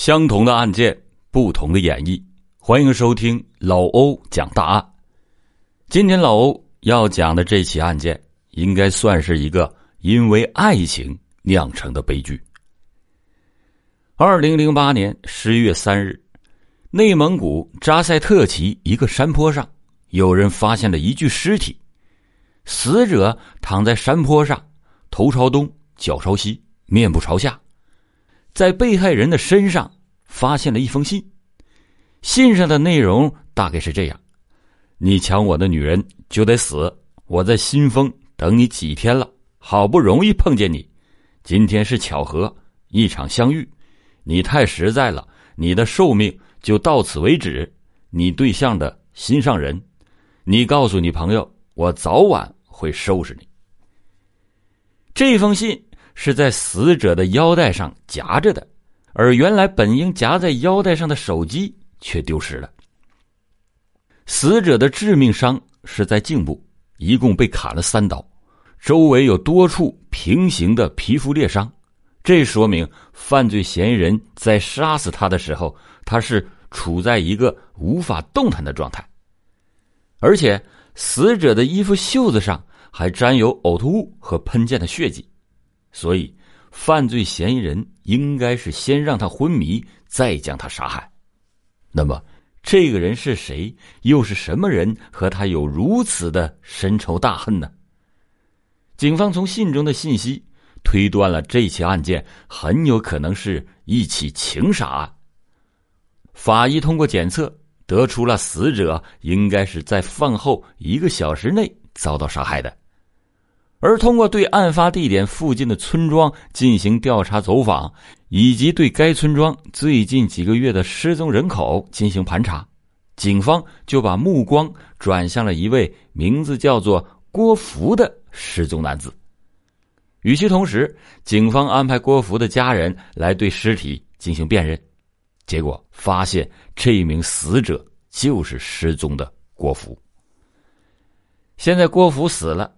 相同的案件，不同的演绎。欢迎收听老欧讲大案。今天老欧要讲的这起案件，应该算是一个因为爱情酿成的悲剧。二零零八年十月三日，内蒙古扎赛特旗一个山坡上，有人发现了一具尸体，死者躺在山坡上，头朝东，脚朝西，面部朝下。在被害人的身上发现了一封信，信上的内容大概是这样：“你抢我的女人就得死，我在新丰等你几天了，好不容易碰见你，今天是巧合，一场相遇，你太实在了，你的寿命就到此为止。你对象的心上人，你告诉你朋友，我早晚会收拾你。”这封信。是在死者的腰带上夹着的，而原来本应夹在腰带上的手机却丢失了。死者的致命伤是在颈部，一共被砍了三刀，周围有多处平行的皮肤裂伤，这说明犯罪嫌疑人在杀死他的时候，他是处在一个无法动弹的状态，而且死者的衣服袖子上还沾有呕吐物和喷溅的血迹。所以，犯罪嫌疑人应该是先让他昏迷，再将他杀害。那么，这个人是谁？又是什么人和他有如此的深仇大恨呢？警方从信中的信息推断了这起案件很有可能是一起情杀案。法医通过检测得出了死者应该是在饭后一个小时内遭到杀害的。而通过对案发地点附近的村庄进行调查走访，以及对该村庄最近几个月的失踪人口进行盘查，警方就把目光转向了一位名字叫做郭福的失踪男子。与其同时，警方安排郭福的家人来对尸体进行辨认，结果发现这名死者就是失踪的郭福。现在郭福死了。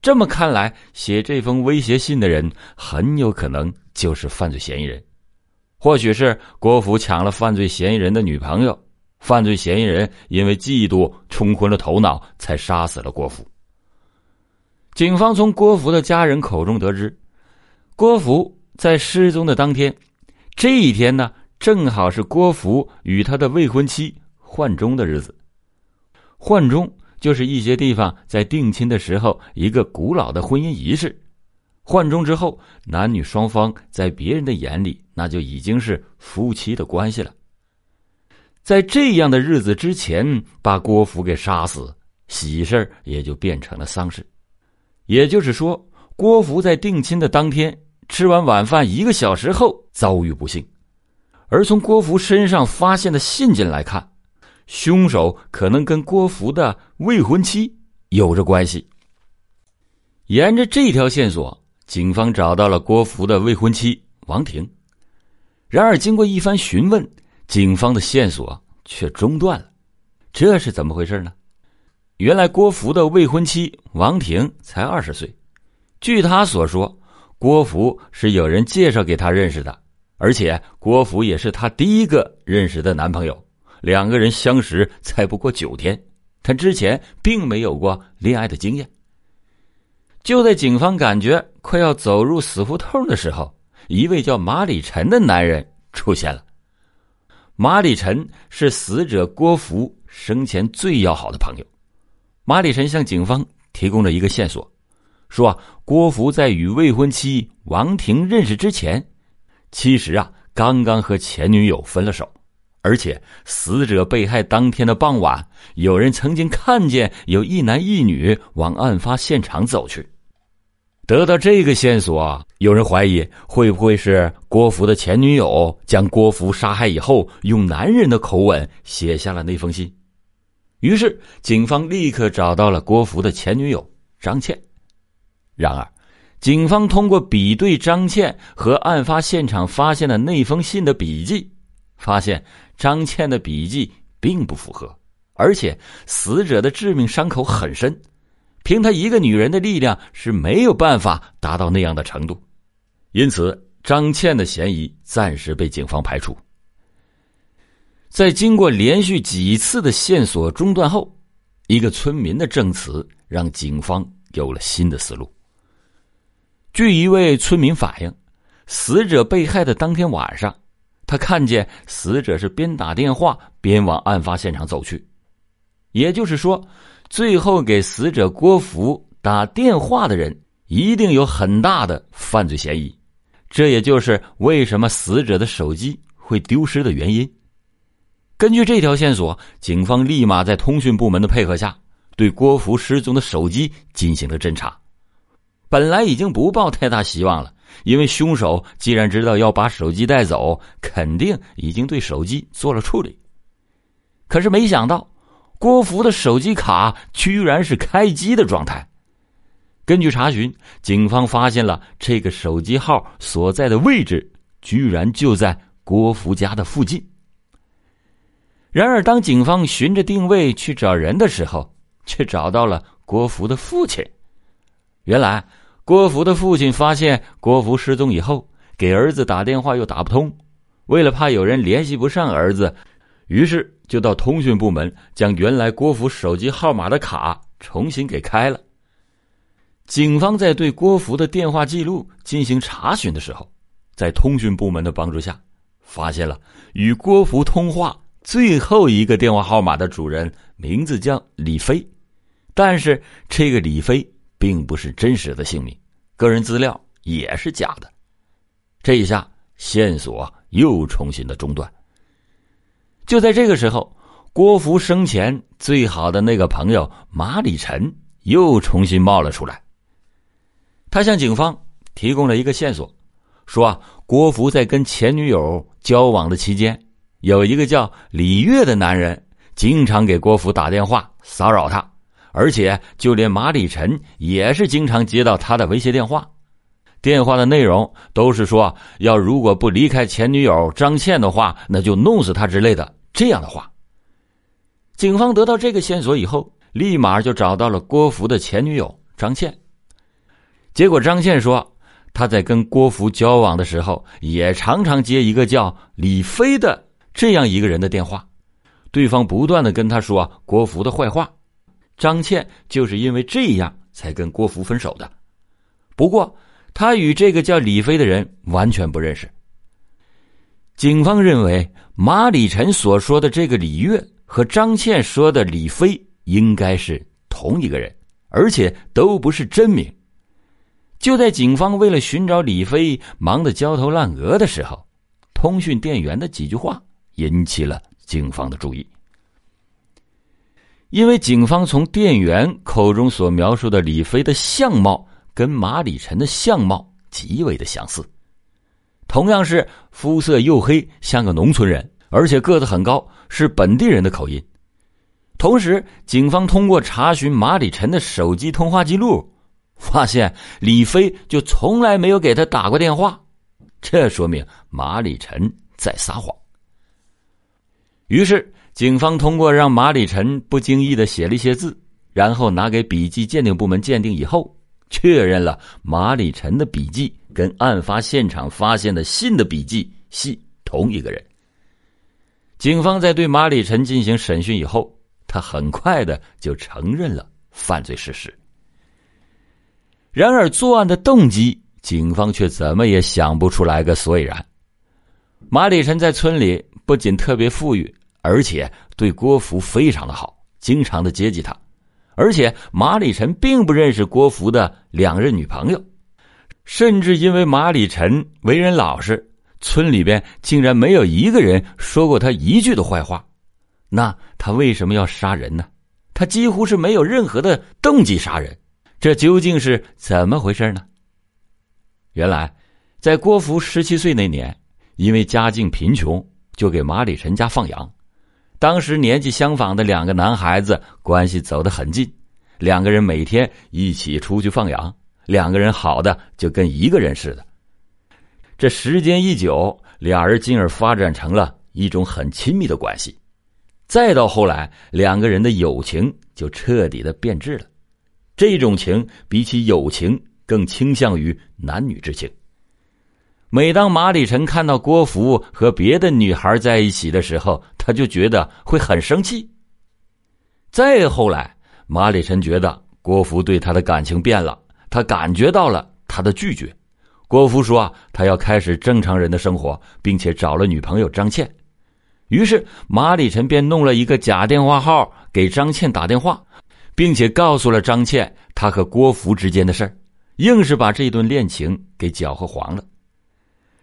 这么看来，写这封威胁信的人很有可能就是犯罪嫌疑人，或许是郭福抢了犯罪嫌疑人的女朋友，犯罪嫌疑人因为嫉妒冲昏了头脑，才杀死了郭福。警方从郭福的家人口中得知，郭福在失踪的当天，这一天呢，正好是郭福与他的未婚妻换钟的日子，换钟。就是一些地方在定亲的时候，一个古老的婚姻仪式。换钟之后，男女双方在别人的眼里，那就已经是夫妻的关系了。在这样的日子之前，把郭福给杀死，喜事也就变成了丧事。也就是说，郭福在定亲的当天吃完晚饭一个小时后遭遇不幸。而从郭福身上发现的信件来看。凶手可能跟郭福的未婚妻有着关系。沿着这条线索，警方找到了郭福的未婚妻王婷。然而，经过一番询问，警方的线索却中断了。这是怎么回事呢？原来，郭福的未婚妻王婷才二十岁。据他所说，郭福是有人介绍给他认识的，而且郭福也是他第一个认识的男朋友。两个人相识才不过九天，他之前并没有过恋爱的经验。就在警方感觉快要走入死胡同的时候，一位叫马里臣的男人出现了。马里臣是死者郭福生前最要好的朋友。马里臣向警方提供了一个线索，说啊郭福在与未婚妻王婷认识之前，其实啊刚刚和前女友分了手。而且，死者被害当天的傍晚，有人曾经看见有一男一女往案发现场走去。得到这个线索，有人怀疑会不会是郭福的前女友将郭福杀害以后，用男人的口吻写下了那封信。于是，警方立刻找到了郭福的前女友张倩。然而，警方通过比对张倩和案发现场发现的那封信的笔迹。发现张倩的笔迹并不符合，而且死者的致命伤口很深，凭她一个女人的力量是没有办法达到那样的程度，因此张倩的嫌疑暂时被警方排除。在经过连续几次的线索中断后，一个村民的证词让警方有了新的思路。据一位村民反映，死者被害的当天晚上，他看见死者是边打电话边往案发现场走去。也就是说，最后给死者郭福打电话的人一定有很大的犯罪嫌疑。这也就是为什么死者的手机会丢失的原因。根据这条线索，警方立马在通讯部门的配合下，对郭福失踪的手机进行了侦查。本来已经不抱太大希望了，因为凶手既然知道要把手机带走，肯定已经对手机做了处理。可是没想到，郭福的手机卡居然是开机的状态。根据查询，警方发现了这个手机号所在的位置，居然就在郭福家的附近。然而，当警方循着定位去找人的时候，却找到了郭福的父亲。原来，郭福的父亲发现郭福失踪以后，给儿子打电话又打不通，为了怕有人联系不上儿子，于是就到通讯部门将原来郭福手机号码的卡重新给开了。警方在对郭福的电话记录进行查询的时候，在通讯部门的帮助下，发现了与郭福通话最后一个电话号码的主人名字叫李飞，但是这个李飞并不是真实的姓名，个人资料也是假的。这一下线索又重新的中断。就在这个时候，郭福生前最好的那个朋友马里臣又重新冒了出来。他向警方提供了一个线索，说啊，郭福在跟前女友交往的期间，有一个叫李月的男人经常给郭福打电话骚扰他，而且就连马礼臣也是经常接到他的威胁电话，电话的内容都是说要如果不离开前女友张倩的话，那就弄死他之类的这样的话。警方得到这个线索以后，立马就找到了郭福的前女友张倩。结果，张倩说，她在跟郭福交往的时候，也常常接一个叫李飞的这样一个人的电话，对方不断的跟他说郭福的坏话。张倩就是因为这样才跟郭福分手的。不过，他与这个叫李飞的人完全不认识。警方认为，马礼臣所说的这个李月和张倩说的李飞应该是同一个人，而且都不是真名。就在警方为了寻找李飞忙得焦头烂额的时候，通讯店员的几句话引起了警方的注意。因为警方从店员口中所描述的李飞的相貌跟马礼臣的相貌极为的相似，同样是肤色黝黑，像个农村人，而且个子很高，是本地人的口音。同时，警方通过查询马礼臣的手机通话记录。发现李飞就从来没有给他打过电话，这说明马礼臣在撒谎。于是，警方通过让马里臣不经意的写了一些字，然后拿给笔迹鉴定部门鉴定以后，确认了马里臣的笔迹跟案发现场发现的信的笔迹系同一个人。警方在对马里臣进行审讯以后，他很快的就承认了犯罪事实。然而，作案的动机，警方却怎么也想不出来个所以然。马里臣在村里不仅特别富裕，而且对郭福非常的好，经常的接济他。而且，马礼臣并不认识郭福的两任女朋友，甚至因为马礼臣为人老实，村里边竟然没有一个人说过他一句的坏话。那他为什么要杀人呢？他几乎是没有任何的动机杀人。这究竟是怎么回事呢？原来，在郭福十七岁那年，因为家境贫穷，就给马礼臣家放羊。当时年纪相仿的两个男孩子关系走得很近，两个人每天一起出去放羊，两个人好的就跟一个人似的。这时间一久，俩人进而发展成了一种很亲密的关系。再到后来，两个人的友情就彻底的变质了。这种情比起友情更倾向于男女之情。每当马里臣看到郭福和别的女孩在一起的时候，他就觉得会很生气。再后来，马里臣觉得郭福对他的感情变了，他感觉到了他的拒绝。郭福说：“啊，他要开始正常人的生活，并且找了女朋友张倩。”于是马里臣便弄了一个假电话号给张倩打电话，并且告诉了张倩他和郭福之间的事，硬是把这段恋情给搅和黄了。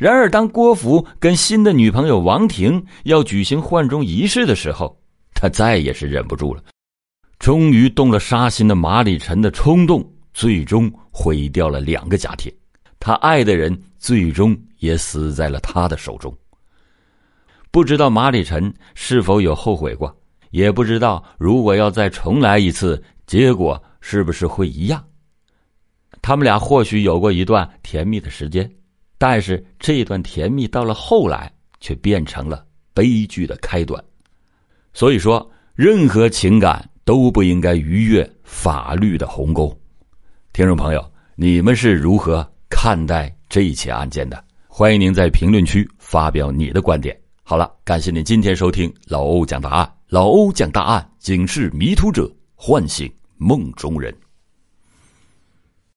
然而，当郭福跟新的女朋友王婷要举行换装仪式的时候，他再也是忍不住了，终于动了杀心的马礼臣的冲动，最终毁掉了两个家庭，他爱的人最终也死在了他的手中。不知道马礼臣是否有后悔过，也不知道如果要再重来一次，结果是不是会一样。他们俩或许有过一段甜蜜的时间。但是这段甜蜜到了后来，却变成了悲剧的开端。所以说，任何情感都不应该逾越法律的鸿沟。听众朋友，你们是如何看待这一起案件的？欢迎您在评论区发表你的观点。好了，感谢您今天收听老欧讲大案。老欧讲大案，警示迷途者，唤醒梦中人。